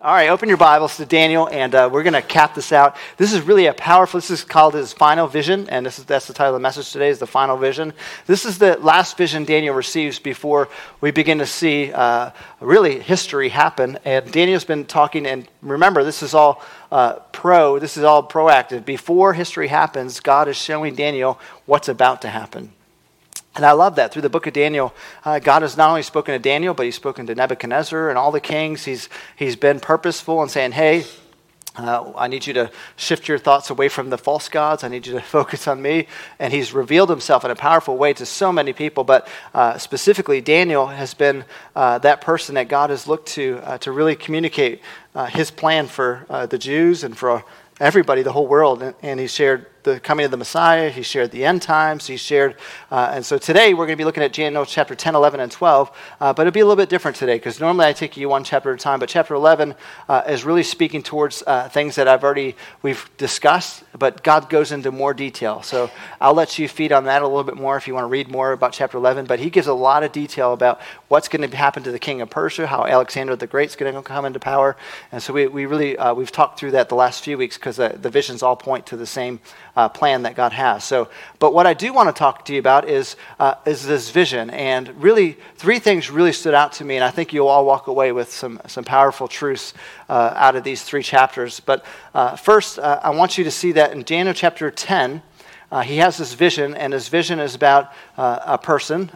All right, open your Bibles to Daniel, and uh, we're going to cap this out. This is really a powerful. This is called his final vision, and this is that's the title of the message today. Is the final vision. This is the last vision Daniel receives before we begin to see uh, really history happen. And Daniel's been talking, and remember, this is all uh, pro. This is all proactive. Before history happens, God is showing Daniel what's about to happen. And I love that. Through the book of Daniel, uh, God has not only spoken to Daniel, but he's spoken to Nebuchadnezzar and all the kings. He's, he's been purposeful in saying, hey, uh, I need you to shift your thoughts away from the false gods. I need you to focus on me. And he's revealed himself in a powerful way to so many people. But uh, specifically, Daniel has been uh, that person that God has looked to uh, to really communicate uh, his plan for uh, the Jews and for everybody, the whole world. And, and he shared the coming of the Messiah. He shared the end times. He shared, uh, and so today we're going to be looking at Daniel chapter 10, 11, and 12. Uh, but it'll be a little bit different today because normally I take you one chapter at a time. But chapter 11 uh, is really speaking towards uh, things that I've already we've discussed, but God goes into more detail. So I'll let you feed on that a little bit more if you want to read more about chapter 11. But he gives a lot of detail about what's going to happen to the king of Persia, how Alexander the Great's going to come into power, and so we, we really uh, we've talked through that the last few weeks because the, the visions all point to the same uh, plan that God has. So, but what I do want to talk to you about is, uh, is this vision. And really, three things really stood out to me, and I think you'll all walk away with some, some powerful truths uh, out of these three chapters. But uh, first, uh, I want you to see that in Daniel chapter 10, uh, he has this vision, and his vision is about a person.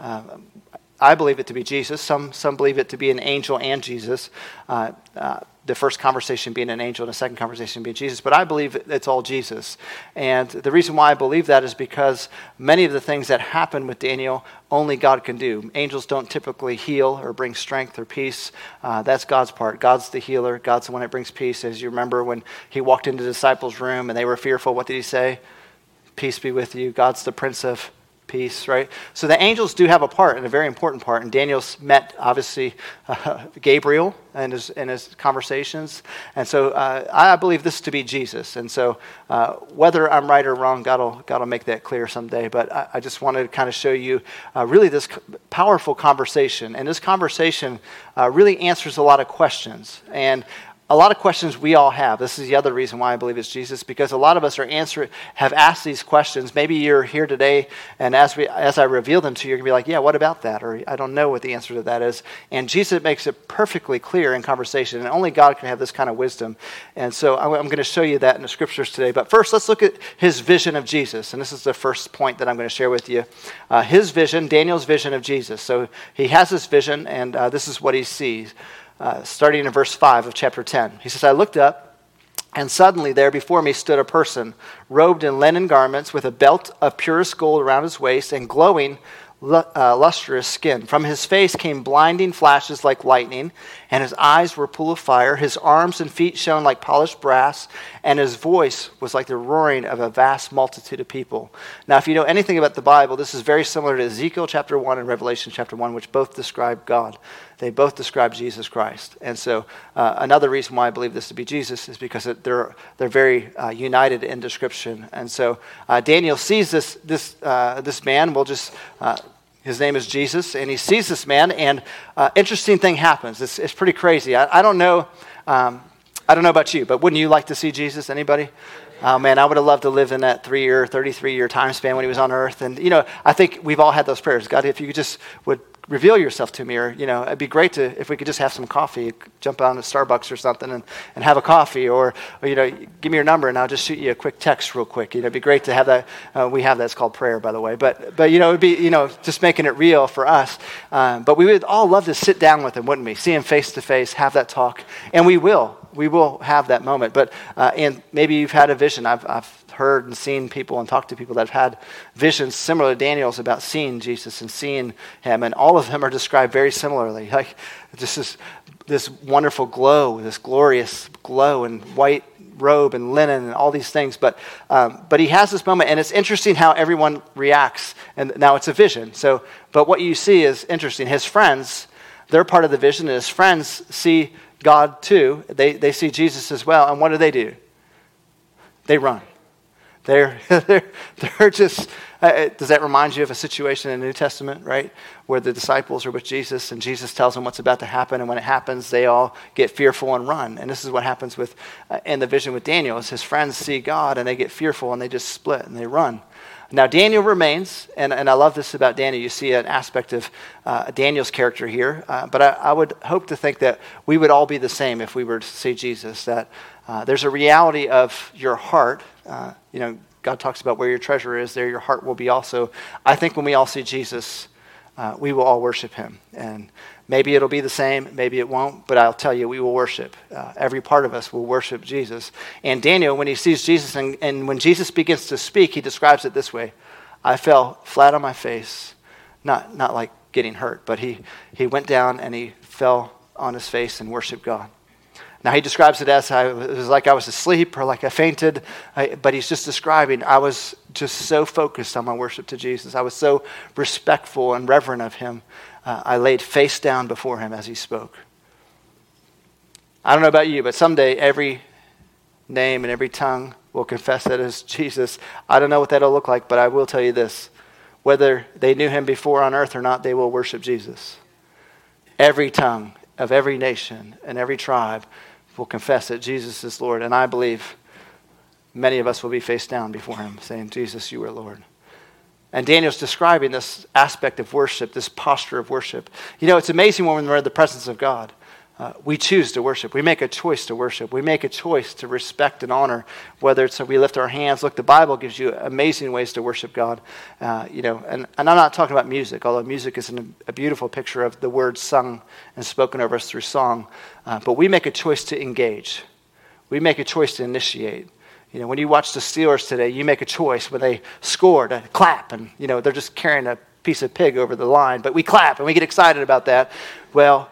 I believe it to be Jesus. Some, some believe it to be an angel and Jesus. Uh, uh, the first conversation being an angel and the second conversation being Jesus, but I believe it's all Jesus. And the reason why I believe that is because many of the things that happen with Daniel, only God can do. Angels don't typically heal or bring strength or peace. Uh, that's God's part. God's the healer, God's the one that brings peace. As you remember when he walked into the disciples' room and they were fearful, what did he say? Peace be with you. God's the Prince of peace, right? So the angels do have a part, and a very important part. And Daniel's met, obviously, uh, Gabriel in his, in his conversations. And so uh, I believe this to be Jesus. And so uh, whether I'm right or wrong, God will, God will make that clear someday. But I, I just wanted to kind of show you uh, really this powerful conversation. And this conversation uh, really answers a lot of questions. And a lot of questions we all have. This is the other reason why I believe it's Jesus, because a lot of us are answer, have asked these questions. Maybe you're here today, and as, we, as I reveal them to you, you're going to be like, yeah, what about that? Or I don't know what the answer to that is. And Jesus makes it perfectly clear in conversation, and only God can have this kind of wisdom. And so I'm, I'm going to show you that in the scriptures today. But first, let's look at his vision of Jesus. And this is the first point that I'm going to share with you. Uh, his vision, Daniel's vision of Jesus. So he has this vision, and uh, this is what he sees uh, starting in verse 5 of chapter 10. He says, I looked up, and suddenly there before me stood a person, robed in linen garments, with a belt of purest gold around his waist, and glowing uh, lustrous skin. From his face came blinding flashes like lightning, and his eyes were full of fire. His arms and feet shone like polished brass, and his voice was like the roaring of a vast multitude of people. Now, if you know anything about the Bible, this is very similar to Ezekiel chapter 1 and Revelation chapter 1, which both describe God. They both describe Jesus Christ. And so, uh, another reason why I believe this to be Jesus is because it, they're, they're very uh, united in description. And so, uh, Daniel sees this, this, uh, this man. We'll just uh, his name is Jesus, and he sees this man, and uh, interesting thing happens. It's, it's pretty crazy. I, I don't know. Um, I don't know about you, but wouldn't you like to see Jesus? Anybody? Oh man, I would have loved to live in that three year, 33 year time span when he was on earth. And, you know, I think we've all had those prayers. God, if you just would reveal yourself to me, or, you know, it'd be great to, if we could just have some coffee, jump on to Starbucks or something and, and have a coffee, or, or, you know, give me your number and I'll just shoot you a quick text real quick. You know, it'd be great to have that. Uh, we have that. It's called prayer, by the way. But, but, you know, it'd be, you know, just making it real for us. Um, but we would all love to sit down with him, wouldn't we? See him face to face, have that talk. And we will. We will have that moment. But, uh, and maybe you've had a vision. I've, I've heard and seen people and talked to people that have had visions similar to Daniel's about seeing Jesus and seeing him, and all of them are described very similarly. Like this is this wonderful glow, this glorious glow and white robe and linen and all these things. But, um, but he has this moment, and it's interesting how everyone reacts. And now it's a vision. So, but what you see is interesting. His friends, they're part of the vision, and his friends see God too. They, they see Jesus as well. And what do they do? They run. They're, they're, they're just, uh, uh, does that remind you of a situation in the New Testament, right? Where the disciples are with Jesus and Jesus tells them what's about to happen. And when it happens, they all get fearful and run. And this is what happens with, uh, in the vision with Daniel is his friends see God and they get fearful and they just split and they run. Now, Daniel remains, and, and I love this about Daniel. You see an aspect of uh, Daniel's character here, uh, but I, I, would hope to think that we would all be the same if we were to see Jesus, that uh, there's a reality of your heart. Uh, you know, God talks about where your treasure is, there your heart will be also. I think when we all see Jesus, uh, we will all worship him. And Maybe it'll be the same, maybe it won't, but I'll tell you, we will worship. Uh, every part of us will worship Jesus. And Daniel, when he sees Jesus, and, and when Jesus begins to speak, he describes it this way I fell flat on my face, not, not like getting hurt, but he, he went down and he fell on his face and worshiped God. Now, he describes it as I, it was like I was asleep or like I fainted, I, but he's just describing I was just so focused on my worship to Jesus. I was so respectful and reverent of him uh, I laid face down before him as he spoke. I don't know about you, but someday every name and every tongue will confess that as Jesus. I don't know what that'll look like, but I will tell you this. Whether they knew him before on earth or not, they will worship Jesus. Every tongue of every nation and every tribe will confess that Jesus is Lord. And I believe many of us will be face down before him, saying, Jesus, you are Lord. And Daniel's describing this aspect of worship, this posture of worship. You know, it's amazing when we're in the presence of God. Uh, we choose to worship. We make a choice to worship. We make a choice to respect and honor, whether it's that we lift our hands. Look, the Bible gives you amazing ways to worship God. Uh, you know, and, and I'm not talking about music, although music is an, a beautiful picture of the words sung and spoken over us through song. Uh, but we make a choice to engage. We make a choice to initiate. You know, when you watch the Steelers today, you make a choice when they score to clap, and you know they're just carrying a piece of pig over the line, but we clap and we get excited about that. Well,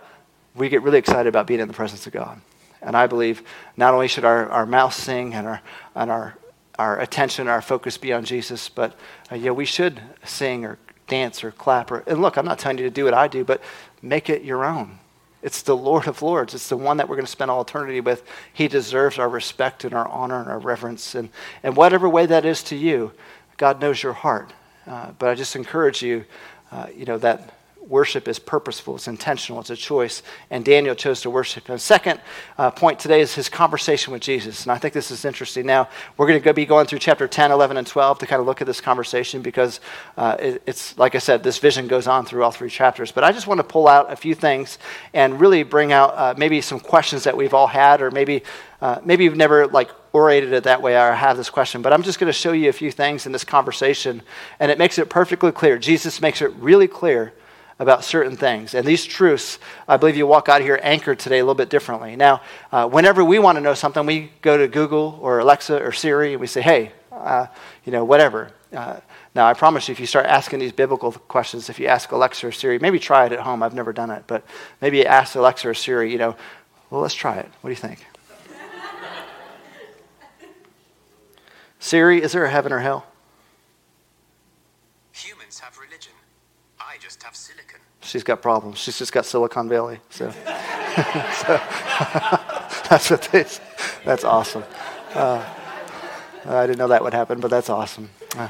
we get really excited about being in the presence of God. And I believe not only should our, our mouth sing and our, and our, our attention, our focus be on Jesus, but uh, yeah, we should sing or dance or clap. Or, and look, I'm not telling you to do what I do, but make it your own. It's the Lord of Lords. It's the one that we're going to spend all eternity with. He deserves our respect and our honor and our reverence. And, and whatever way that is to you, God knows your heart. Uh, but I just encourage you, uh, you know, that worship is purposeful, it's intentional, it's a choice. And Daniel chose to worship him. Second uh, point today is his conversation with Jesus. And I think this is interesting. Now, we're going to be going through chapter 10, 11, and 12 to kind of look at this conversation because uh, it, it's, like I said, this vision goes on through all three chapters. But I just want to pull out a few things and really bring out uh, maybe some questions that we've all had, or maybe, uh, maybe you've never like orated it that way or have this question, but I'm just going to show you a few things in this conversation, and it makes it perfectly clear. Jesus makes it really clear about certain things. And these truths, I believe you walk out here anchored today a little bit differently. Now, uh, whenever we want to know something, we go to Google or Alexa or Siri and we say, hey, uh, you know, whatever. Uh, now, I promise you, if you start asking these biblical questions, if you ask Alexa or Siri, maybe try it at home. I've never done it, but maybe ask Alexa or Siri, you know, well, let's try it. What do you think? Siri, is there a heaven or hell? Humans have religion. I just have silicon. She's got problems. She's just got Silicon Valley. So, so that's what they. That's awesome. Uh, I didn't know that would happen, but that's awesome. Uh,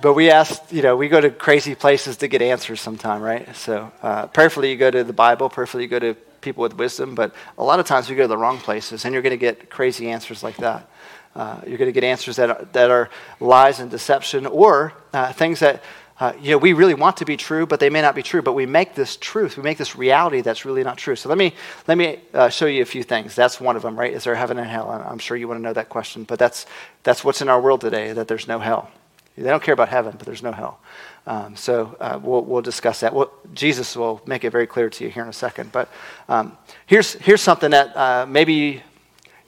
but we ask, you know, we go to crazy places to get answers sometime, right? So uh, prayerfully you go to the Bible, prayerfully you go to people with wisdom, but a lot of times we go to the wrong places, and you're going to get crazy answers like that. Uh, you're going to get answers that are, that are lies and deception or uh, things that uh, you know, we really want to be true, but they may not be true. But we make this truth, we make this reality that's really not true. So let me let me uh, show you a few things. That's one of them, right? Is there heaven and hell? I'm sure you want to know that question, but that's that's what's in our world today. That there's no hell. They don't care about heaven, but there's no hell. Um, so uh, we'll, we'll discuss that. Well, Jesus will make it very clear to you here in a second. But um, here's here's something that uh, maybe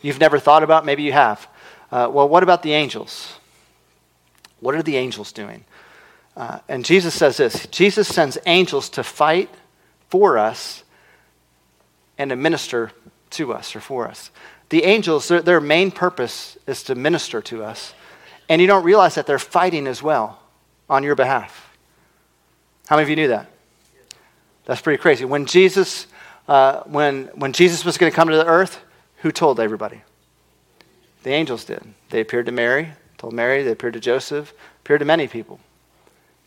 you've never thought about. Maybe you have. Uh, well, what about the angels? What are the angels doing? Uh, and Jesus says this Jesus sends angels to fight for us and to minister to us or for us. The angels, their, their main purpose is to minister to us. And you don't realize that they're fighting as well on your behalf. How many of you knew that? That's pretty crazy. When Jesus, uh, when, when Jesus was going to come to the earth, who told everybody? The angels did. They appeared to Mary, told Mary, they appeared to Joseph, appeared to many people.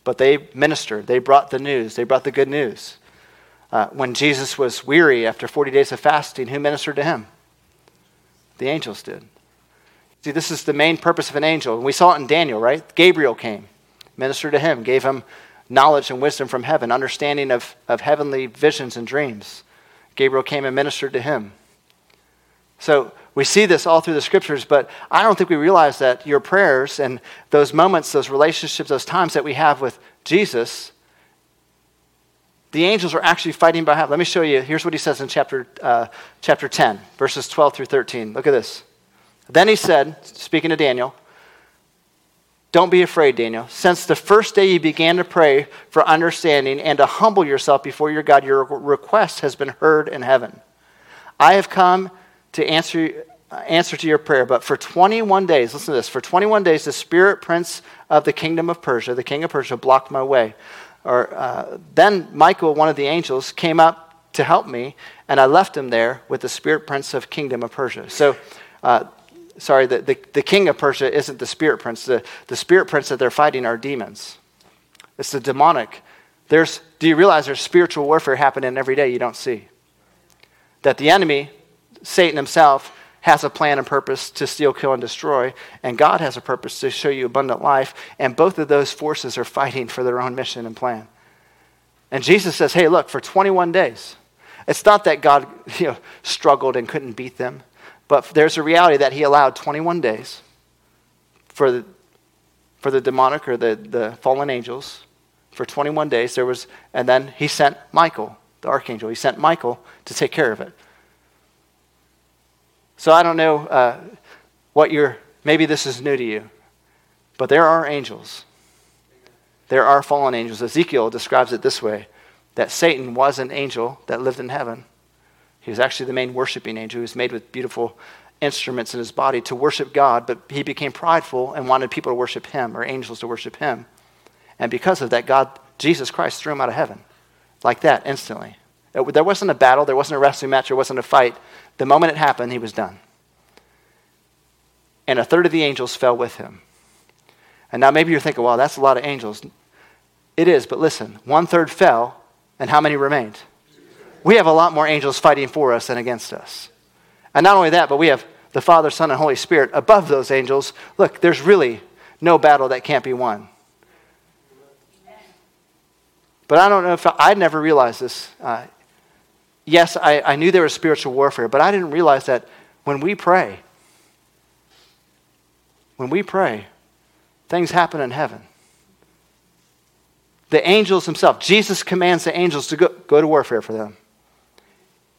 But they ministered, they brought the news, they brought the good news. Uh, when Jesus was weary after 40 days of fasting, who ministered to him? The angels did. See, this is the main purpose of an angel. And we saw it in Daniel, right? Gabriel came, ministered to him, gave him knowledge and wisdom from heaven, understanding of, of heavenly visions and dreams. Gabriel came and ministered to him. So we see this all through the scriptures, but I don't think we realize that your prayers and those moments, those relationships, those times that we have with Jesus, the angels are actually fighting behalf. Let me show you. Here's what he says in chapter, uh, chapter 10, verses 12 through 13. Look at this. Then he said, speaking to Daniel, don't be afraid, Daniel. Since the first day you began to pray for understanding and to humble yourself before your God, your request has been heard in heaven. I have come to answer, answer to your prayer, but for 21 days, listen to this, for 21 days, the spirit prince of the kingdom of Persia, the king of Persia, blocked my way. Or, uh, then Michael, one of the angels, came up to help me, and I left him there with the spirit prince of kingdom of Persia. So, uh, sorry, the, the, the king of Persia isn't the spirit prince. The, the spirit prince that they're fighting are demons. It's the demonic. There's, do you realize there's spiritual warfare happening every day you don't see? That the enemy, Satan himself, has a plan and purpose to steal, kill, and destroy, and God has a purpose to show you abundant life, and both of those forces are fighting for their own mission and plan. And Jesus says, hey, look, for 21 days, it's not that God you know, struggled and couldn't beat them. But there's a reality that he allowed 21 days for the, for the demonic or the, the fallen angels. For 21 days, there was, and then he sent Michael, the archangel. He sent Michael to take care of it. So I don't know uh, what you're, maybe this is new to you, but there are angels. There are fallen angels. Ezekiel describes it this way that Satan was an angel that lived in heaven. He was actually the main worshiping angel. He was made with beautiful instruments in his body to worship God, but he became prideful and wanted people to worship him or angels to worship him. And because of that, God, Jesus Christ, threw him out of heaven like that instantly. There wasn't a battle, there wasn't a wrestling match, there wasn't a fight. The moment it happened, he was done. And a third of the angels fell with him. And now maybe you're thinking, well, that's a lot of angels. It is, but listen, one third fell, and how many remained? we have a lot more angels fighting for us than against us. And not only that, but we have the Father, Son, and Holy Spirit above those angels. Look, there's really no battle that can't be won. But I don't know if I, I never realized this. Uh, yes, I, I knew there was spiritual warfare, but I didn't realize that when we pray, when we pray, things happen in heaven. The angels themselves, Jesus commands the angels to go, go to warfare for them.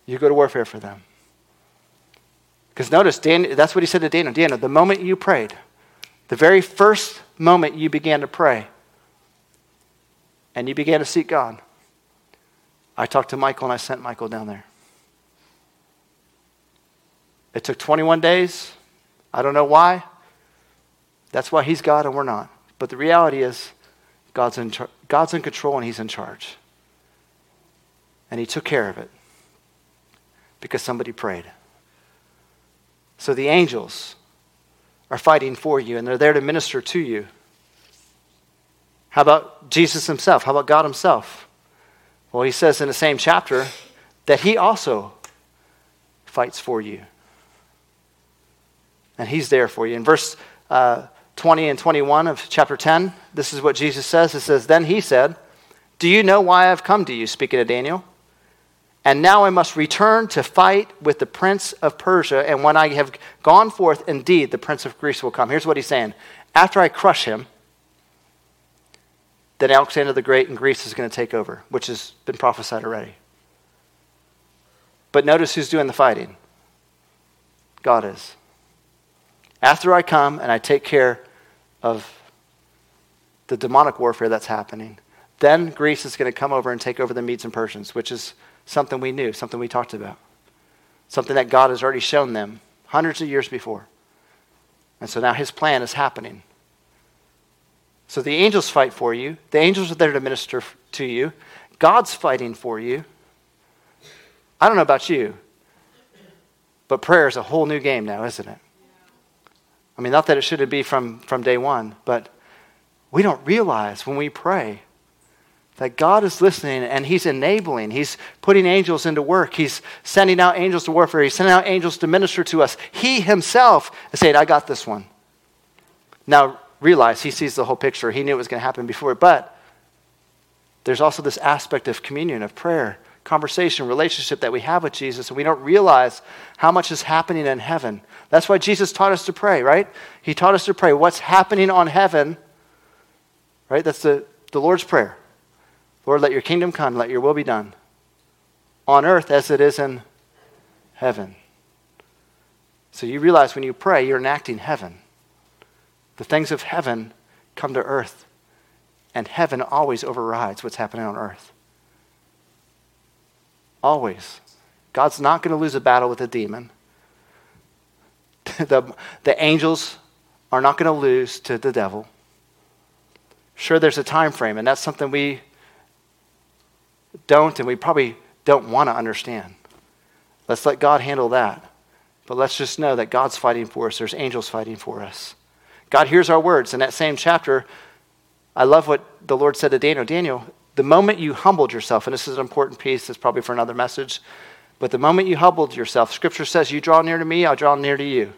You go to warfare for them. Because notice, that's what he said to Daniel. Daniel, the moment you prayed, the very first moment you began to pray, and you began to seek God, I talked to Michael and I sent Michael down there. It took 21 days. I don't know why. That's why he's God and we're not. But the reality is, God's in, char- God's in control and he's in charge. And he took care of it because somebody prayed. So the angels are fighting for you and they're there to minister to you. How about Jesus himself? How about God himself? Well, he says in the same chapter that he also fights for you. And he's there for you. In verse uh, 20 and 21 of chapter 10, this is what Jesus says. It says, Then he said, Do you know why I've come to you? Speaking to Daniel. And now I must return to fight with the prince of Persia. And when I have gone forth, indeed, the prince of Greece will come. Here's what he's saying After I crush him, then Alexander the Great in Greece is going to take over, which has been prophesied already. But notice who's doing the fighting God is. After I come and I take care of the demonic warfare that's happening, then Greece is going to come over and take over the Medes and Persians, which is something we knew, something we talked about, something that God has already shown them hundreds of years before. And so now his plan is happening. So the angels fight for you, the angels are there to minister to you, God's fighting for you. I don't know about you, but prayer is a whole new game now, isn't it? I mean, not that it shouldn't be from, from day one, but we don't realize when we pray that God is listening and He's enabling. He's putting angels into work. He's sending out angels to warfare. He's sending out angels to minister to us. He Himself is saying, I got this one. Now, realize He sees the whole picture. He knew it was going to happen before. But there's also this aspect of communion, of prayer, conversation, relationship that we have with Jesus, and we don't realize how much is happening in heaven. That's why Jesus taught us to pray, right? He taught us to pray. What's happening on heaven, right? That's the, the Lord's Prayer. Lord, let your kingdom come, let your will be done on earth as it is in heaven. So you realize when you pray, you're enacting heaven. The things of heaven come to earth, and heaven always overrides what's happening on earth. Always. God's not going to lose a battle with a demon. the, the angels are not going to lose to the devil. Sure, there's a time frame, and that's something we don't and we probably don't want to understand. Let's let God handle that. But let's just know that God's fighting for us. There's angels fighting for us. God hears our words. In that same chapter, I love what the Lord said to Daniel. Daniel, the moment you humbled yourself, and this is an important piece, it's probably for another message, but the moment you humbled yourself, Scripture says, You draw near to me, I'll draw near to you.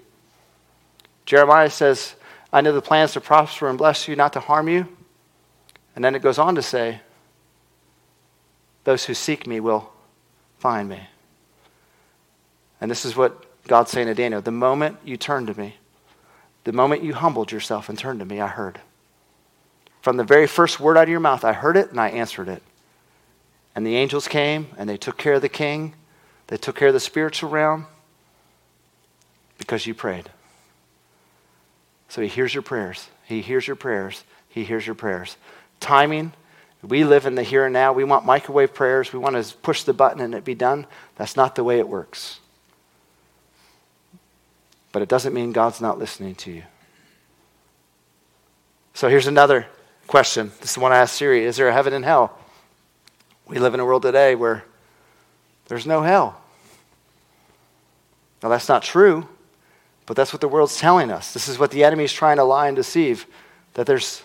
Jeremiah says, I know the plans to prosper and bless you, not to harm you. And then it goes on to say, Those who seek me will find me. And this is what God's saying to Daniel the moment you turn to me, the moment you humbled yourself and turned to me, I heard. From the very first word out of your mouth, I heard it and I answered it. And the angels came and they took care of the king, they took care of the spiritual realm because you prayed. So he hears your prayers. He hears your prayers. He hears your prayers. Timing, we live in the here and now. We want microwave prayers. We want to push the button and it be done. That's not the way it works. But it doesn't mean God's not listening to you. So here's another question. This is the one I asked Siri Is there a heaven and hell? We live in a world today where there's no hell. Now, that's not true, but that's what the world's telling us. This is what the enemy is trying to lie and deceive that there's,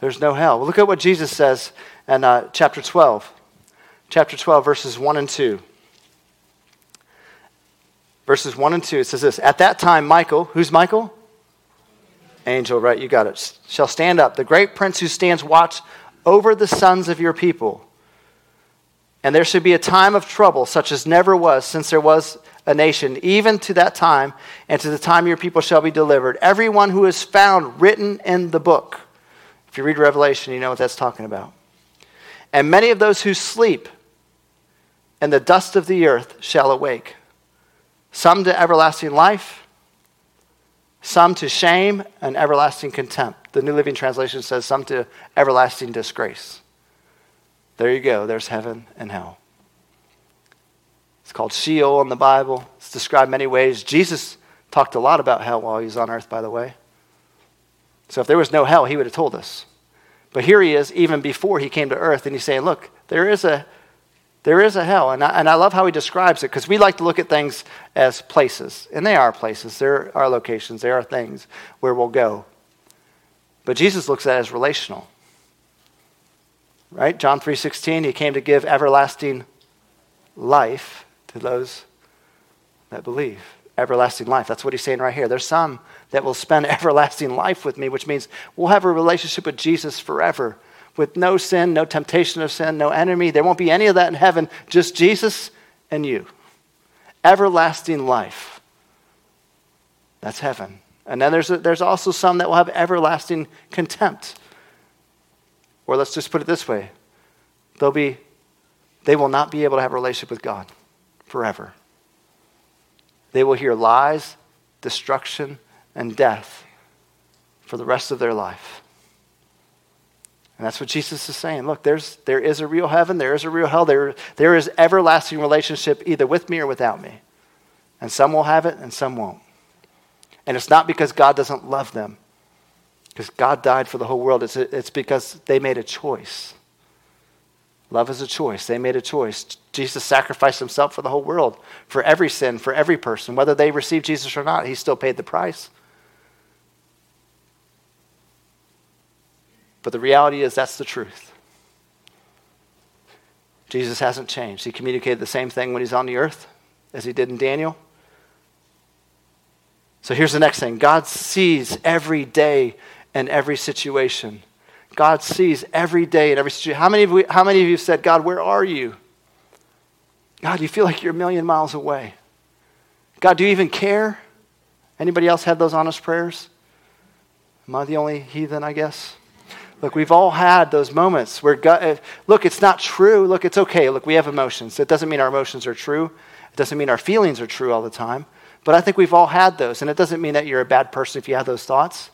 there's no hell. Well, look at what Jesus says in uh, chapter 12. Chapter 12, verses 1 and 2. Verses 1 and 2, it says this At that time, Michael, who's Michael? angel, right? You got it. Shall stand up, the great prince who stands watch over the sons of your people. And there should be a time of trouble, such as never was since there was a nation, even to that time, and to the time your people shall be delivered. Everyone who is found written in the book. If you read Revelation, you know what that's talking about. And many of those who sleep in the dust of the earth shall awake, some to everlasting life some to shame and everlasting contempt. The New Living Translation says some to everlasting disgrace. There you go. There's heaven and hell. It's called Sheol in the Bible. It's described many ways. Jesus talked a lot about hell while he was on earth, by the way. So if there was no hell, he would have told us. But here he is, even before he came to earth, and he's saying, Look, there is a there is a hell. And I, and I love how he describes it because we like to look at things as places. And they are places, there are locations, there are things where we'll go. But Jesus looks at it as relational. Right? John 3:16, he came to give everlasting life to those that believe. Everlasting life. That's what he's saying right here. There's some that will spend everlasting life with me, which means we'll have a relationship with Jesus forever with no sin, no temptation of sin, no enemy. There won't be any of that in heaven, just Jesus and you. Everlasting life. That's heaven. And then there's, a, there's also some that will have everlasting contempt. Or let's just put it this way they'll be, they will not be able to have a relationship with God forever. They will hear lies, destruction, and death for the rest of their life. And that's what Jesus is saying. Look, there's, there is a real heaven, there is a real hell, there, there is everlasting relationship either with me or without me. And some will have it and some won't. And it's not because God doesn't love them, because God died for the whole world. It's, it's because they made a choice. Love is a choice. They made a choice. Jesus sacrificed himself for the whole world, for every sin, for every person. Whether they receive Jesus or not, he still paid the price. But the reality is, that's the truth. Jesus hasn't changed. He communicated the same thing when he's on the earth as he did in Daniel. So here's the next thing God sees every day and every situation. God sees every day and every situation. How many, of we, how many of you said, God, where are you? God, you feel like you're a million miles away. God, do you even care? Anybody else have those honest prayers? Am I the only heathen, I guess? Look, we've all had those moments where, God, uh, look, it's not true. Look, it's okay. Look, we have emotions. It doesn't mean our emotions are true. It doesn't mean our feelings are true all the time. But I think we've all had those. And it doesn't mean that you're a bad person if you have those thoughts.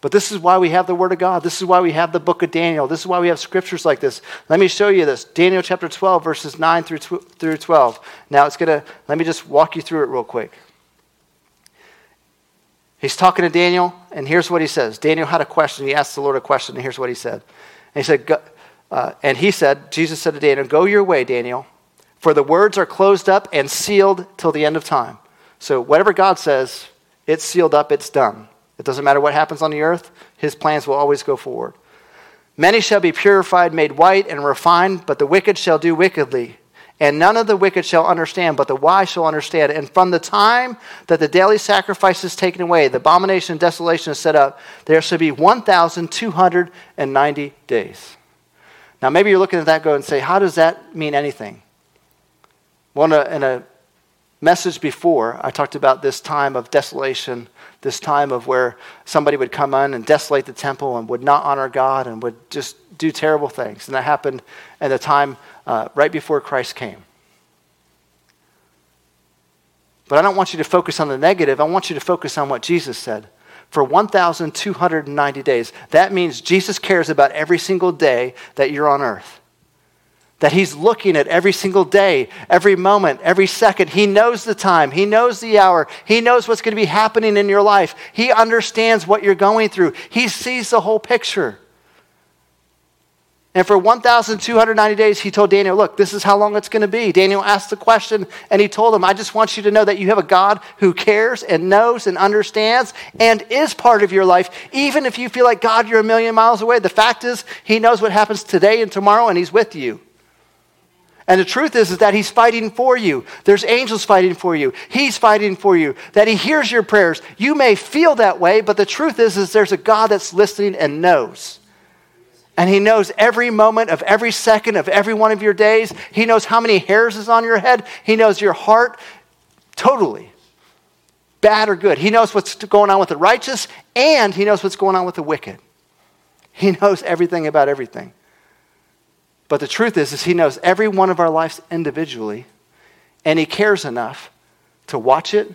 But this is why we have the Word of God. This is why we have the book of Daniel. This is why we have scriptures like this. Let me show you this. Daniel chapter 12, verses 9 through, through 12. Now it's going to, let me just walk you through it real quick. He's talking to Daniel, and here's what he says. Daniel had a question. He asked the Lord a question, and here's what he said. And he said, uh, and he said, Jesus said to Daniel, Go your way, Daniel, for the words are closed up and sealed till the end of time. So whatever God says, it's sealed up, it's done. It doesn't matter what happens on the earth, his plans will always go forward. Many shall be purified, made white, and refined, but the wicked shall do wickedly. And none of the wicked shall understand, but the wise shall understand. And from the time that the daily sacrifice is taken away, the abomination and desolation is set up, there shall be 1,290 days. Now, maybe you're looking at that go and say, how does that mean anything? Well, in a, in a message before, I talked about this time of desolation, this time of where somebody would come in and desolate the temple and would not honor God and would just do terrible things. And that happened at the time uh, right before Christ came. But I don't want you to focus on the negative. I want you to focus on what Jesus said. For 1,290 days. That means Jesus cares about every single day that you're on earth. That he's looking at every single day, every moment, every second. He knows the time. He knows the hour. He knows what's going to be happening in your life. He understands what you're going through. He sees the whole picture. And for 1,290 days, he told Daniel, Look, this is how long it's going to be. Daniel asked the question, and he told him, I just want you to know that you have a God who cares and knows and understands and is part of your life. Even if you feel like, God, you're a million miles away, the fact is, he knows what happens today and tomorrow, and he's with you. And the truth is, is that he's fighting for you. There's angels fighting for you. He's fighting for you. That he hears your prayers. You may feel that way, but the truth is, is there's a God that's listening and knows. And He knows every moment of every second of every one of your days. He knows how many hairs is on your head. He knows your heart totally, bad or good. He knows what's going on with the righteous, and He knows what's going on with the wicked. He knows everything about everything. But the truth is, is He knows every one of our lives individually, and He cares enough to watch it,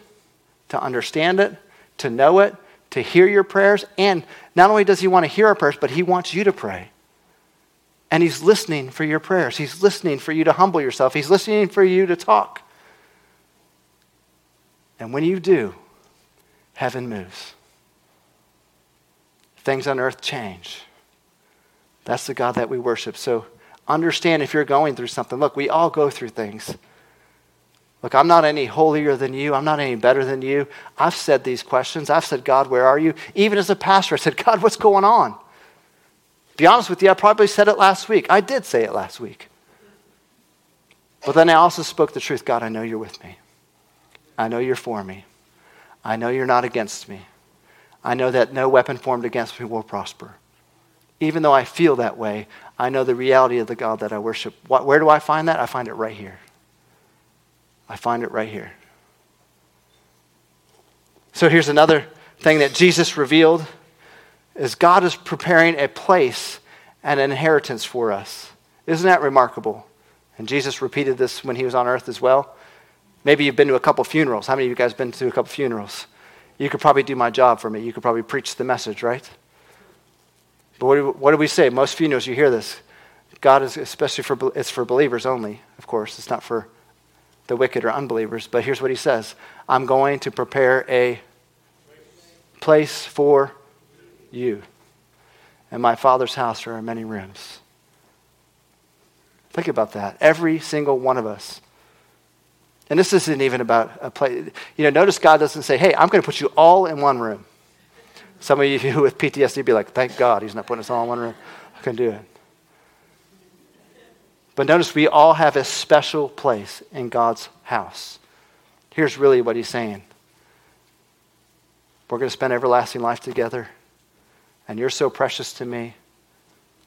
to understand it, to know it, to hear your prayers. And not only does He want to hear our prayers, but He wants you to pray. And He's listening for your prayers. He's listening for you to humble yourself. He's listening for you to talk. And when you do, heaven moves. Things on earth change. That's the God that we worship. So understand if you're going through something. Look, we all go through things. Look, I'm not any holier than you. I'm not any better than you. I've said these questions. I've said, God, where are you? Even as a pastor, I said, God, what's going on? Be honest with you, I probably said it last week. I did say it last week. But then I also spoke the truth God, I know you're with me. I know you're for me. I know you're not against me. I know that no weapon formed against me will prosper. Even though I feel that way, I know the reality of the God that I worship. Where do I find that? I find it right here. I find it right here. So here's another thing that Jesus revealed is God is preparing a place and an inheritance for us. Isn't that remarkable? And Jesus repeated this when he was on earth as well. Maybe you've been to a couple funerals. How many of you guys been to a couple funerals? You could probably do my job for me. You could probably preach the message, right? But what do, what do we say? Most funerals, you hear this. God is especially for it's for believers only, of course. It's not for the wicked or unbelievers. But here's what he says I'm going to prepare a place for you. In my Father's house there are many rooms. Think about that. Every single one of us. And this isn't even about a place. You know, notice God doesn't say, hey, I'm going to put you all in one room. Some of you with PTSD be like, thank God he's not putting us all in one room. I can do it. But notice we all have a special place in God's house. Here's really what he's saying We're going to spend everlasting life together, and you're so precious to me.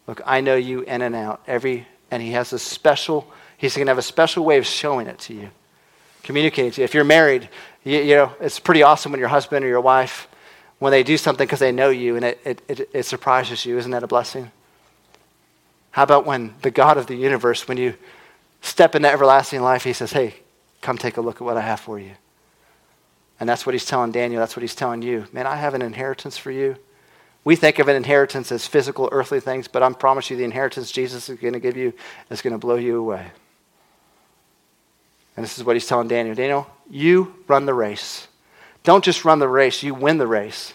Look, I know you in and out. Every and he has a special, he's going to have a special way of showing it to you, communicating to you. If you're married, you, you know, it's pretty awesome when your husband or your wife, when they do something because they know you and it, it, it, it surprises you. Isn't that a blessing? How about when the God of the universe, when you step into everlasting life, he says, Hey, come take a look at what I have for you. And that's what he's telling Daniel. That's what he's telling you. Man, I have an inheritance for you. We think of an inheritance as physical, earthly things, but I promise you the inheritance Jesus is going to give you is going to blow you away. And this is what he's telling Daniel Daniel, you run the race. Don't just run the race, you win the race.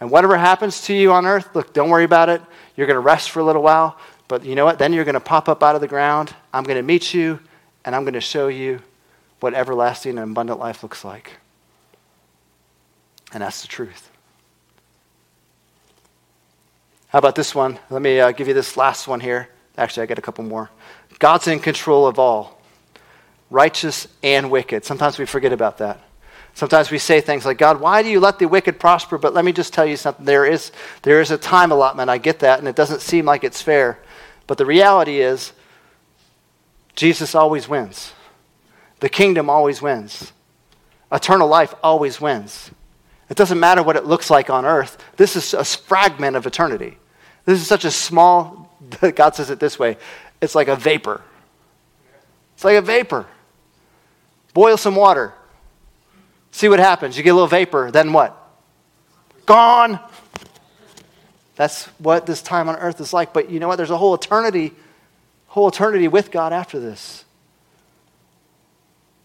And whatever happens to you on earth, look, don't worry about it. You're going to rest for a little while, but you know what? Then you're going to pop up out of the ground. I'm going to meet you, and I'm going to show you what everlasting and abundant life looks like. And that's the truth. How about this one? Let me uh, give you this last one here. Actually, I got a couple more. God's in control of all, righteous and wicked. Sometimes we forget about that. Sometimes we say things like, God, why do you let the wicked prosper? But let me just tell you something. There is, there is a time allotment. I get that, and it doesn't seem like it's fair. But the reality is, Jesus always wins. The kingdom always wins. Eternal life always wins. It doesn't matter what it looks like on earth. This is a fragment of eternity. This is such a small, God says it this way it's like a vapor. It's like a vapor. Boil some water, See what happens. You get a little vapor, then what? Gone. That's what this time on earth is like. But you know what? There's a whole eternity, whole eternity with God after this.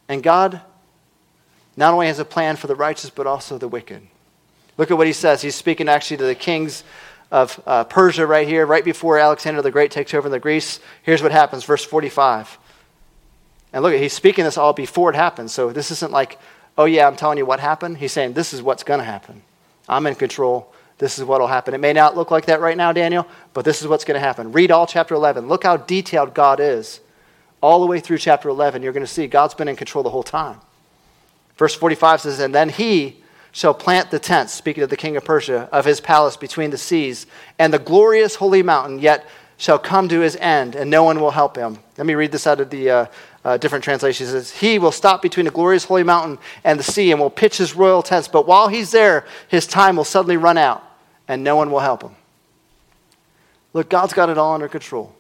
And God not only has a plan for the righteous, but also the wicked. Look at what he says. He's speaking actually to the kings of uh, Persia right here, right before Alexander the Great takes over in the Greece. Here's what happens, verse 45. And look, he's speaking this all before it happens. So this isn't like oh, yeah, I'm telling you what happened. He's saying, this is what's going to happen. I'm in control. This is what will happen. It may not look like that right now, Daniel, but this is what's going to happen. Read all chapter 11. Look how detailed God is. All the way through chapter 11, you're going to see God's been in control the whole time. Verse 45 says, And then he shall plant the tents, speaking of the king of Persia, of his palace between the seas, and the glorious holy mountain yet shall come to his end, and no one will help him. Let me read this out of the uh, uh, different translations says, He will stop between the glorious holy mountain and the sea and will pitch his royal tents. But while he's there, his time will suddenly run out and no one will help him. Look, God's got it all under control.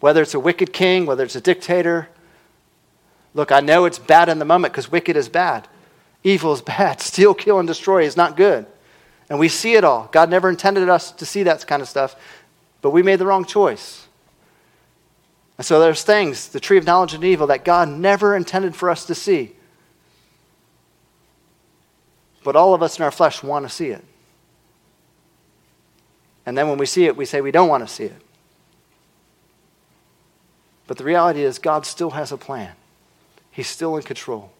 Whether it's a wicked king, whether it's a dictator. Look, I know it's bad in the moment because wicked is bad. Evil is bad. Steal, kill, and destroy is not good. And we see it all. God never intended us to see that kind of stuff, but we made the wrong choice. And so there's things, the tree of knowledge and evil, that God never intended for us to see. But all of us in our flesh want to see it. And then when we see it, we say we don't want to see it. But the reality is, God still has a plan. He's still in control.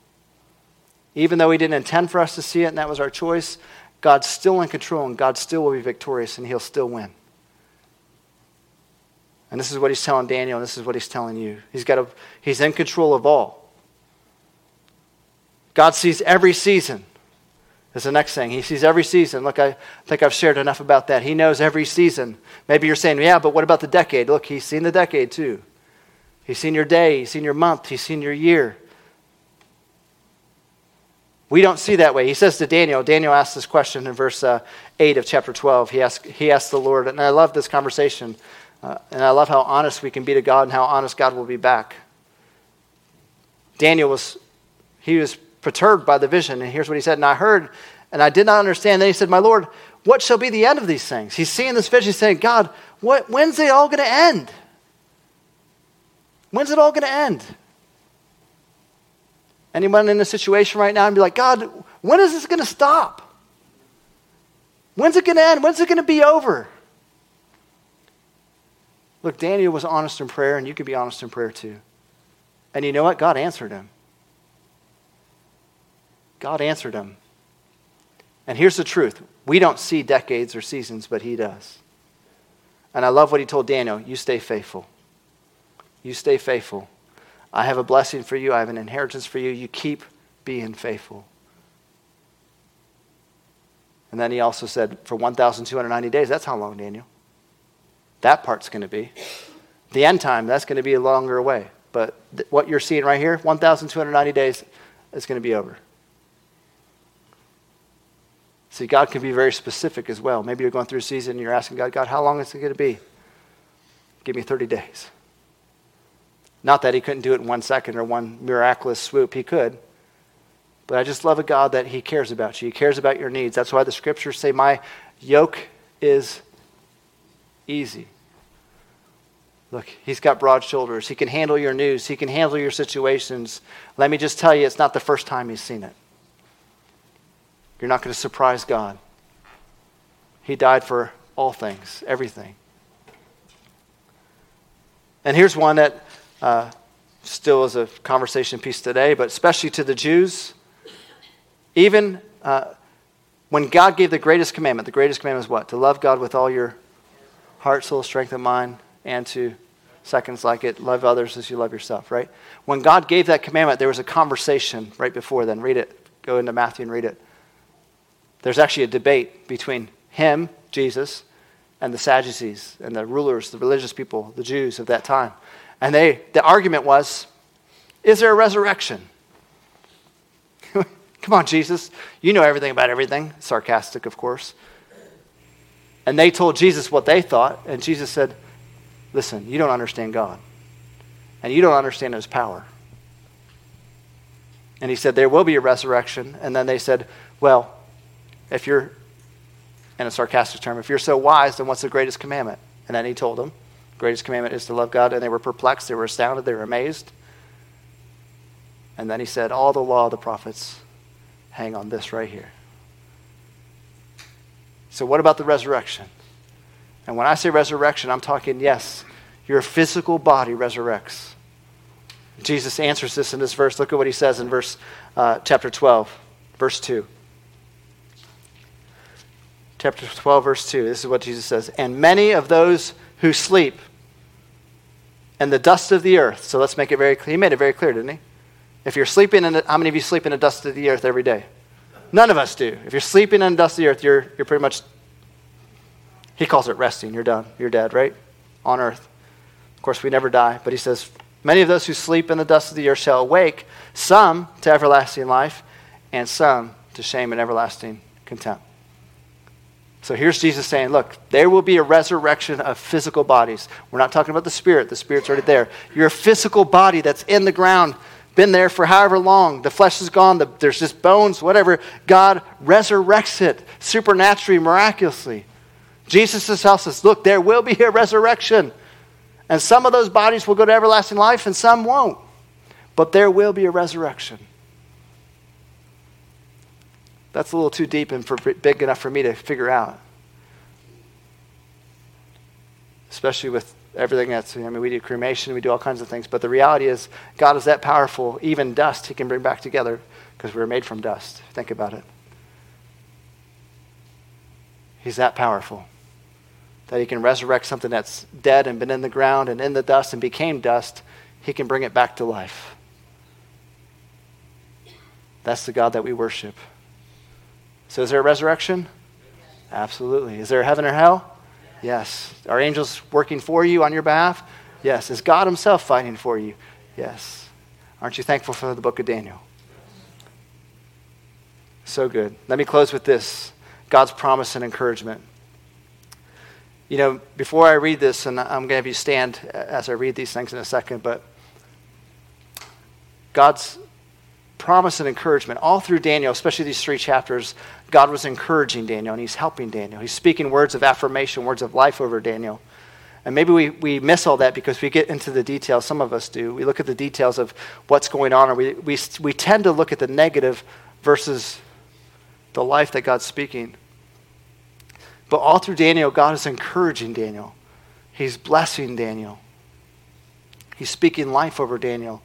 Even though He didn't intend for us to see it and that was our choice, God's still in control and God still will be victorious and He'll still win. And this is what he's telling Daniel, and this is what he's telling you. He's, got a, he's in control of all. God sees every season. Is the next thing. He sees every season. Look, I think I've shared enough about that. He knows every season. Maybe you're saying, yeah, but what about the decade? Look, he's seen the decade too. He's seen your day, he's seen your month, he's seen your year. We don't see that way. He says to Daniel, Daniel asks this question in verse uh, 8 of chapter 12. He asks, he asked the Lord, and I love this conversation. Uh, and I love how honest we can be to God and how honest God will be back. Daniel was, he was perturbed by the vision, and here's what he said. And I heard, and I did not understand. Then he said, My Lord, what shall be the end of these things? He's seeing this vision, he's saying, God, what, when's it all going to end? When's it all going to end? Anyone in a situation right now and be like, God, when is this going to stop? When's it going to end? When's it going to be over? Look, Daniel was honest in prayer, and you can be honest in prayer too. And you know what? God answered him. God answered him. And here's the truth we don't see decades or seasons, but he does. And I love what he told Daniel you stay faithful. You stay faithful. I have a blessing for you, I have an inheritance for you. You keep being faithful. And then he also said, for 1,290 days, that's how long, Daniel? That part's going to be. The end time, that's going to be a longer way. But th- what you're seeing right here, 1,290 days, is going to be over. See, God can be very specific as well. Maybe you're going through a season and you're asking God, God, how long is it going to be? Give me 30 days. Not that he couldn't do it in one second or one miraculous swoop. He could. But I just love a God that He cares about you. He cares about your needs. That's why the scriptures say, My yoke is easy. Look, He's got broad shoulders. He can handle your news, He can handle your situations. Let me just tell you, it's not the first time He's seen it. You're not going to surprise God. He died for all things, everything. And here's one that uh, still is a conversation piece today, but especially to the Jews. Even uh, when God gave the greatest commandment, the greatest commandment is what? To love God with all your heart, soul, strength, and mind, and to, seconds like it, love others as you love yourself, right? When God gave that commandment, there was a conversation right before then. Read it. Go into Matthew and read it. There's actually a debate between him, Jesus, and the Sadducees and the rulers, the religious people, the Jews of that time. And they, the argument was, is there a resurrection? Come on, Jesus. You know everything about everything. Sarcastic, of course. And they told Jesus what they thought, and Jesus said, Listen, you don't understand God, and you don't understand his power. And he said, There will be a resurrection. And then they said, Well, if you're, in a sarcastic term, if you're so wise, then what's the greatest commandment? And then he told them, the greatest commandment is to love God. And they were perplexed, they were astounded, they were amazed. And then he said, All the law of the prophets hang on this right here. So, what about the resurrection? And when I say resurrection, I'm talking, yes, your physical body resurrects. Jesus answers this in this verse. Look at what he says in verse uh, chapter 12, verse 2. Chapter 12, verse 2. This is what Jesus says. And many of those who sleep and the dust of the earth. So let's make it very clear. He made it very clear, didn't he? If you're sleeping in the, how many of you sleep in the dust of the earth every day? None of us do. If you're sleeping in the dust of the earth, you're, you're pretty much, he calls it resting. You're done. You're dead, right? On earth. Of course, we never die, but he says, Many of those who sleep in the dust of the earth shall awake, some to everlasting life, and some to shame and everlasting contempt. So here's Jesus saying, Look, there will be a resurrection of physical bodies. We're not talking about the spirit, the spirit's already there. Your physical body that's in the ground been there for however long. The flesh is gone, the, there's just bones, whatever. God resurrects it supernaturally, miraculously. Jesus' house says, Look, there will be a resurrection. And some of those bodies will go to everlasting life and some won't. But there will be a resurrection. That's a little too deep and for, big enough for me to figure out. Especially with everything that's, I mean, we do cremation, we do all kinds of things, but the reality is, God is that powerful, even dust He can bring back together because we were made from dust. Think about it. He's that powerful that He can resurrect something that's dead and been in the ground and in the dust and became dust. He can bring it back to life. That's the God that we worship. So, is there a resurrection? Absolutely. Is there a heaven or hell? Yes. Are angels working for you on your behalf? Yes. Is God Himself fighting for you? Yes. Aren't you thankful for the book of Daniel? So good. Let me close with this God's promise and encouragement. You know, before I read this, and I'm going to have you stand as I read these things in a second, but God's promise and encouragement all through Daniel, especially these three chapters, God was encouraging Daniel and he's helping Daniel. He's speaking words of affirmation, words of life over Daniel. And maybe we, we miss all that because we get into the details. Some of us do. We look at the details of what's going on, or we, we, we tend to look at the negative versus the life that God's speaking. But all through Daniel, God is encouraging Daniel. He's blessing Daniel. He's speaking life over Daniel.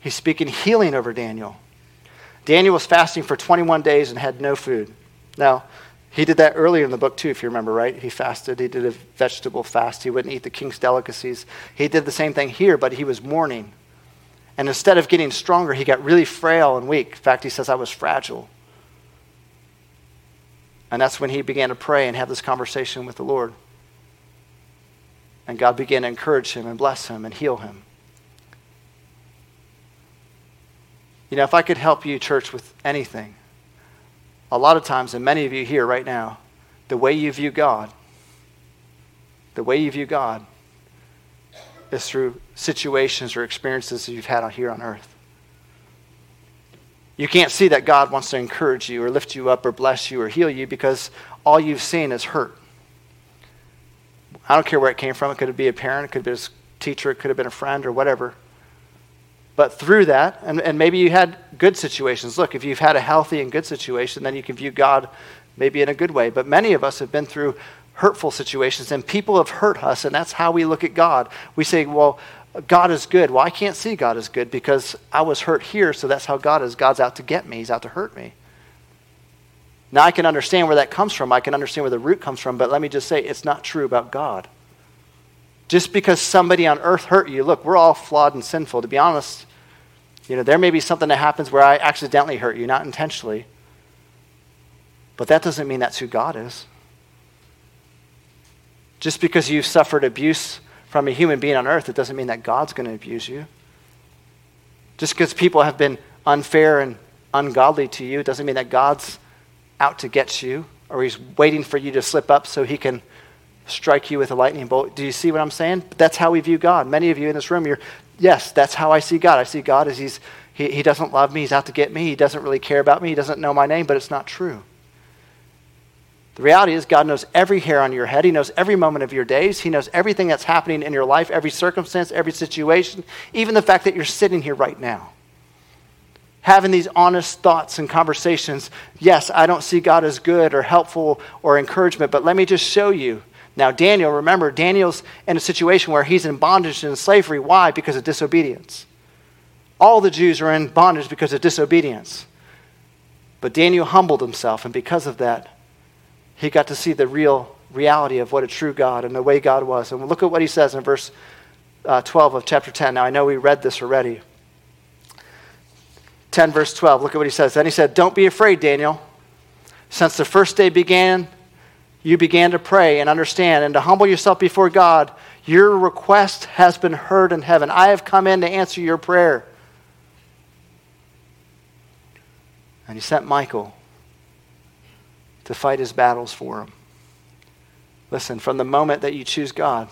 He's speaking healing over Daniel. Daniel was fasting for 21 days and had no food. Now, he did that earlier in the book, too, if you remember, right? He fasted. He did a vegetable fast. He wouldn't eat the king's delicacies. He did the same thing here, but he was mourning. And instead of getting stronger, he got really frail and weak. In fact, he says, I was fragile. And that's when he began to pray and have this conversation with the Lord. And God began to encourage him and bless him and heal him. You know, if I could help you, church, with anything, a lot of times, and many of you here right now, the way you view God, the way you view God is through situations or experiences that you've had here on earth. You can't see that God wants to encourage you or lift you up or bless you or heal you because all you've seen is hurt. I don't care where it came from. It could be a parent, it could be a teacher, it could have been a friend or whatever. But through that, and, and maybe you had good situations. Look, if you've had a healthy and good situation, then you can view God maybe in a good way. But many of us have been through hurtful situations, and people have hurt us, and that's how we look at God. We say, well, God is good. Well, I can't see God as good because I was hurt here, so that's how God is. God's out to get me, He's out to hurt me. Now, I can understand where that comes from. I can understand where the root comes from, but let me just say it's not true about God. Just because somebody on earth hurt you, look, we're all flawed and sinful. To be honest, you know, there may be something that happens where I accidentally hurt you, not intentionally. But that doesn't mean that's who God is. Just because you've suffered abuse from a human being on earth, it doesn't mean that God's going to abuse you. Just because people have been unfair and ungodly to you, doesn't mean that God's out to get you or he's waiting for you to slip up so he can strike you with a lightning bolt. Do you see what I'm saying? That's how we view God. Many of you in this room, you're yes, that's how I see God. I see God as he's, he, he doesn't love me, he's out to get me, he doesn't really care about me, he doesn't know my name, but it's not true. The reality is, God knows every hair on your head. He knows every moment of your days. He knows everything that's happening in your life, every circumstance, every situation, even the fact that you're sitting here right now. Having these honest thoughts and conversations. Yes, I don't see God as good or helpful or encouragement, but let me just show you now, Daniel, remember, Daniel's in a situation where he's in bondage and slavery. Why? Because of disobedience. All the Jews are in bondage because of disobedience. But Daniel humbled himself, and because of that, he got to see the real reality of what a true God and the way God was. And look at what he says in verse uh, 12 of chapter 10. Now, I know we read this already. 10, verse 12. Look at what he says. Then he said, Don't be afraid, Daniel. Since the first day began, you began to pray and understand and to humble yourself before God, your request has been heard in heaven. I have come in to answer your prayer. And he sent Michael to fight his battles for him. Listen, from the moment that you choose God,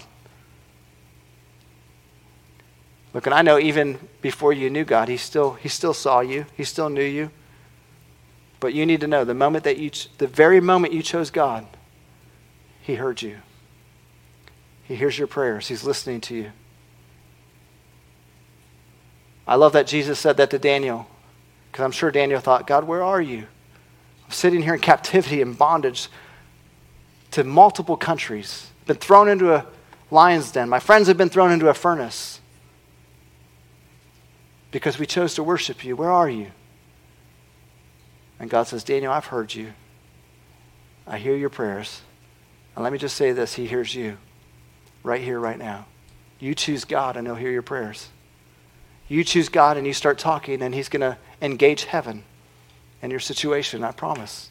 look, and I know even before you knew God, he still, he still saw you, he still knew you. But you need to know the moment that you, the very moment you chose God, he heard you. He hears your prayers. He's listening to you. I love that Jesus said that to Daniel because I'm sure Daniel thought, God, where are you? I'm sitting here in captivity and bondage to multiple countries, been thrown into a lion's den. My friends have been thrown into a furnace because we chose to worship you. Where are you? And God says, Daniel, I've heard you. I hear your prayers. And let me just say this He hears you right here, right now. You choose God, and He'll hear your prayers. You choose God, and you start talking, and He's going to engage heaven and your situation, I promise.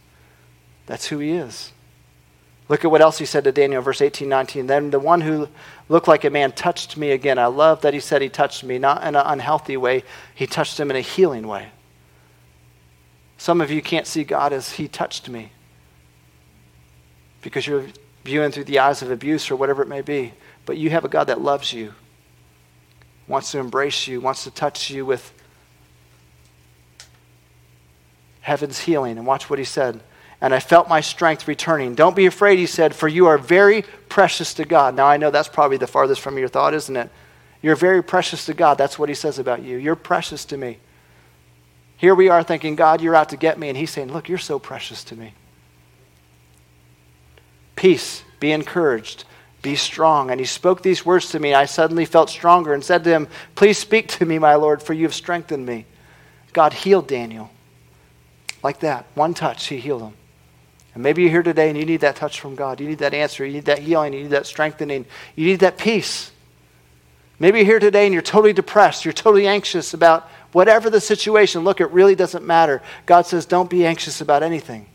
That's who He is. Look at what else he said to Daniel, verse 18, 19. Then the one who looked like a man touched me again. I love that he said he touched me, not in an unhealthy way. He touched him in a healing way. Some of you can't see God as he touched me because you're viewing through the eyes of abuse or whatever it may be. But you have a God that loves you, wants to embrace you, wants to touch you with heaven's healing. And watch what he said. And I felt my strength returning. Don't be afraid, he said, for you are very precious to God. Now, I know that's probably the farthest from your thought, isn't it? You're very precious to God. That's what he says about you. You're precious to me. Here we are thinking, God, you're out to get me. And he's saying, Look, you're so precious to me. Peace, be encouraged, be strong. And he spoke these words to me. I suddenly felt stronger and said to him, Please speak to me, my Lord, for you have strengthened me. God healed Daniel. Like that. One touch, he healed him. And maybe you're here today and you need that touch from God. You need that answer. You need that healing. You need that strengthening. You need that peace. Maybe you're here today and you're totally depressed. You're totally anxious about whatever the situation. Look, it really doesn't matter. God says, don't be anxious about anything.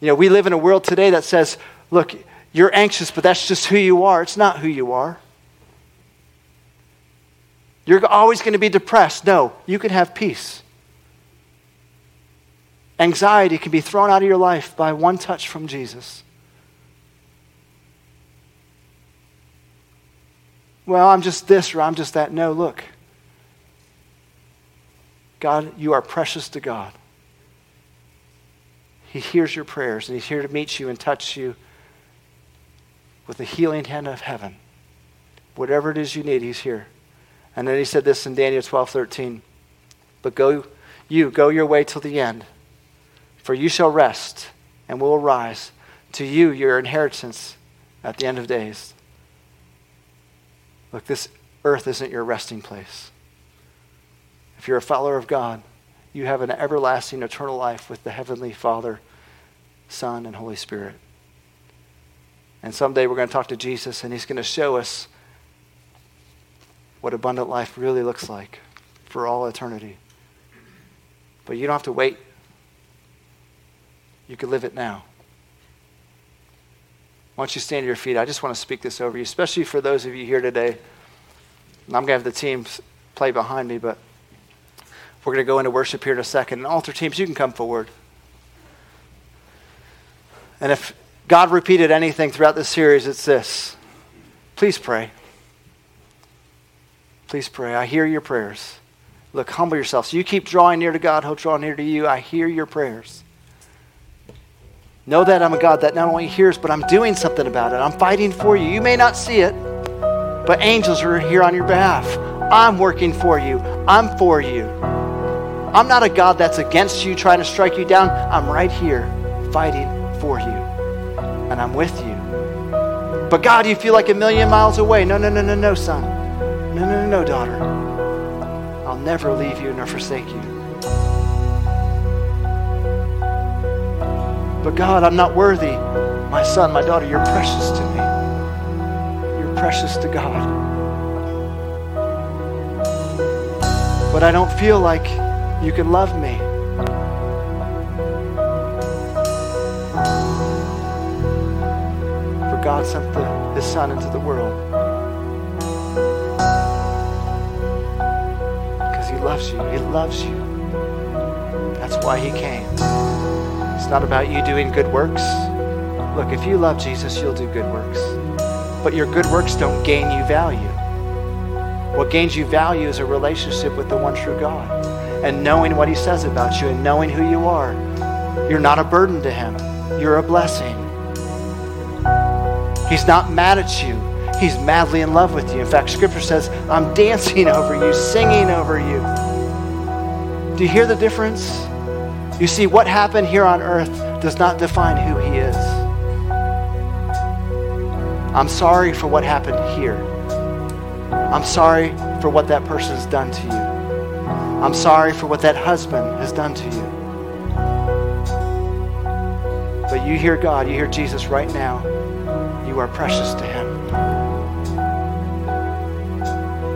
You know, we live in a world today that says, look, you're anxious, but that's just who you are. It's not who you are. You're always going to be depressed. No, you can have peace. Anxiety can be thrown out of your life by one touch from Jesus. Well, I'm just this or I'm just that. No, look. God, you are precious to God. He hears your prayers and He's here to meet you and touch you with the healing hand of heaven. Whatever it is you need, He's here. And then He said this in Daniel 12 13. But go, you, go your way till the end for you shall rest and will arise to you your inheritance at the end of days. Look, this earth isn't your resting place. If you're a follower of God, you have an everlasting, eternal life with the Heavenly Father, Son, and Holy Spirit. And someday we're going to talk to Jesus, and He's going to show us what abundant life really looks like for all eternity. But you don't have to wait you can live it now. Once you stand to your feet? I just want to speak this over you, especially for those of you here today. And I'm going to have the team play behind me, but we're going to go into worship here in a second. And altar teams, you can come forward. And if God repeated anything throughout this series, it's this. Please pray. Please pray. I hear your prayers. Look, humble yourself. So you keep drawing near to God, He'll draw near to you. I hear your prayers. Know that I'm a God that not only hears, but I'm doing something about it. I'm fighting for you. You may not see it, but angels are here on your behalf. I'm working for you. I'm for you. I'm not a God that's against you, trying to strike you down. I'm right here fighting for you. And I'm with you. But God, you feel like a million miles away. No, no, no, no, no, son. No, no, no, no, daughter. I'll never leave you nor forsake you. But God, I'm not worthy. My son, my daughter, you're precious to me. You're precious to God. But I don't feel like you can love me. For God sent the, His Son into the world. Because He loves you. He loves you. That's why He came. It's not about you doing good works. Look, if you love Jesus, you'll do good works. But your good works don't gain you value. What gains you value is a relationship with the one true God and knowing what He says about you and knowing who you are. You're not a burden to Him, you're a blessing. He's not mad at you, He's madly in love with you. In fact, Scripture says, I'm dancing over you, singing over you. Do you hear the difference? You see, what happened here on earth does not define who he is. I'm sorry for what happened here. I'm sorry for what that person has done to you. I'm sorry for what that husband has done to you. But you hear God, you hear Jesus right now. You are precious to him.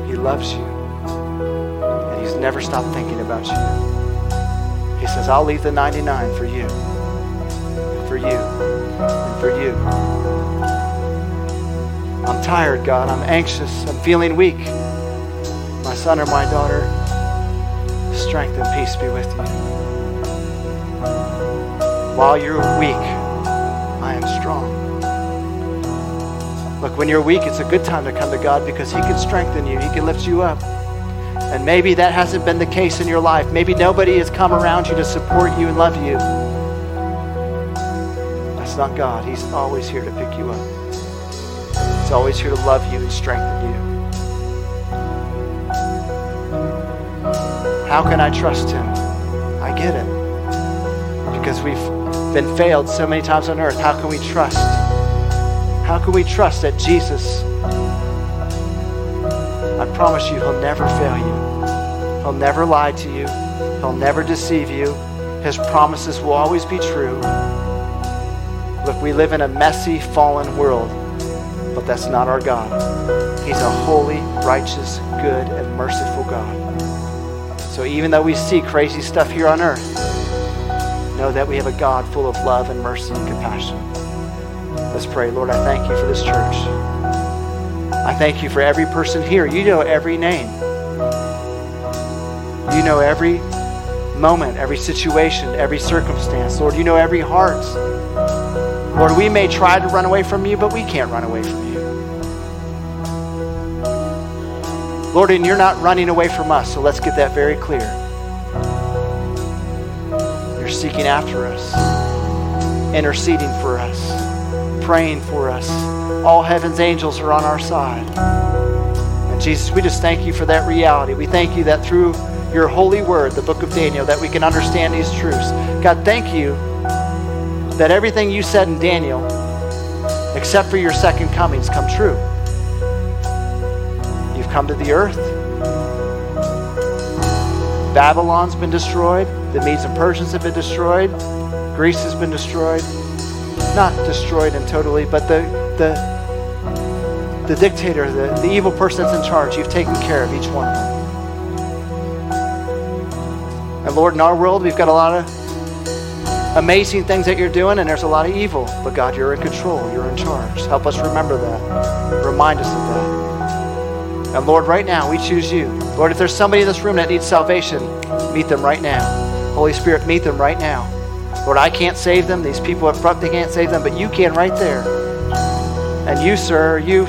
He loves you. And he's never stopped thinking about you. He says, I'll leave the 99 for you, for you, and for you. I'm tired, God. I'm anxious. I'm feeling weak. My son or my daughter, strength and peace be with you. While you're weak, I am strong. Look, when you're weak, it's a good time to come to God because He can strengthen you, He can lift you up. And maybe that hasn't been the case in your life. Maybe nobody has come around you to support you and love you. That's not God. He's always here to pick you up. He's always here to love you and strengthen you. How can I trust Him? I get it. Because we've been failed so many times on earth. How can we trust? How can we trust that Jesus I promise you, He'll never fail you. He'll never lie to you. He'll never deceive you. His promises will always be true. Look, we live in a messy, fallen world, but that's not our God. He's a holy, righteous, good, and merciful God. So even though we see crazy stuff here on earth, know that we have a God full of love and mercy and compassion. Let's pray. Lord, I thank you for this church. I thank you for every person here. You know every name. You know every moment, every situation, every circumstance. Lord, you know every heart. Lord, we may try to run away from you, but we can't run away from you. Lord, and you're not running away from us, so let's get that very clear. You're seeking after us, interceding for us, praying for us. All heaven's angels are on our side. And Jesus, we just thank you for that reality. We thank you that through your holy word, the book of Daniel, that we can understand these truths. God, thank you that everything you said in Daniel, except for your second comings, come true. Come to the earth. Babylon's been destroyed. The Medes and Persians have been destroyed. Greece has been destroyed. Not destroyed and totally, but the, the, the dictator, the, the evil person that's in charge, you've taken care of each one of them. And Lord, in our world, we've got a lot of amazing things that you're doing, and there's a lot of evil. But God, you're in control. You're in charge. Help us remember that. Remind us of that. And Lord, right now, we choose you. Lord, if there's somebody in this room that needs salvation, meet them right now. Holy Spirit, meet them right now. Lord, I can't save them. These people up front, they can't save them, but you can right there. And you, sir, you,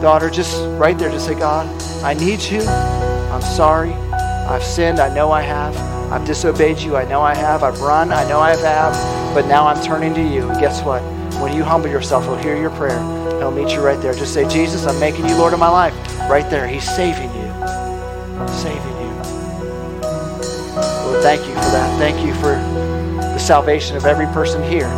daughter, just right there, just say, God, I need you. I'm sorry. I've sinned. I know I have. I've disobeyed you. I know I have. I've run. I know I have. But now I'm turning to you. And guess what? When you humble yourself, he'll hear your prayer. He'll meet you right there. Just say, Jesus, I'm making you Lord of my life. Right there. He's saving you. Saving you. Lord, thank you for that. Thank you for the salvation of every person here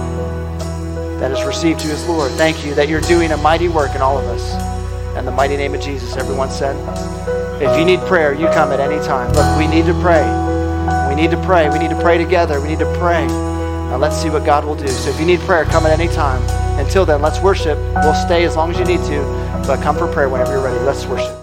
that has received you as Lord. Thank you that you're doing a mighty work in all of us. In the mighty name of Jesus, everyone said. If you need prayer, you come at any time. Look, we need to pray. We need to pray. We need to pray together. We need to pray. Now let's see what God will do. So if you need prayer, come at any time. Until then, let's worship. We'll stay as long as you need to, but come for prayer whenever you're ready. Let's worship.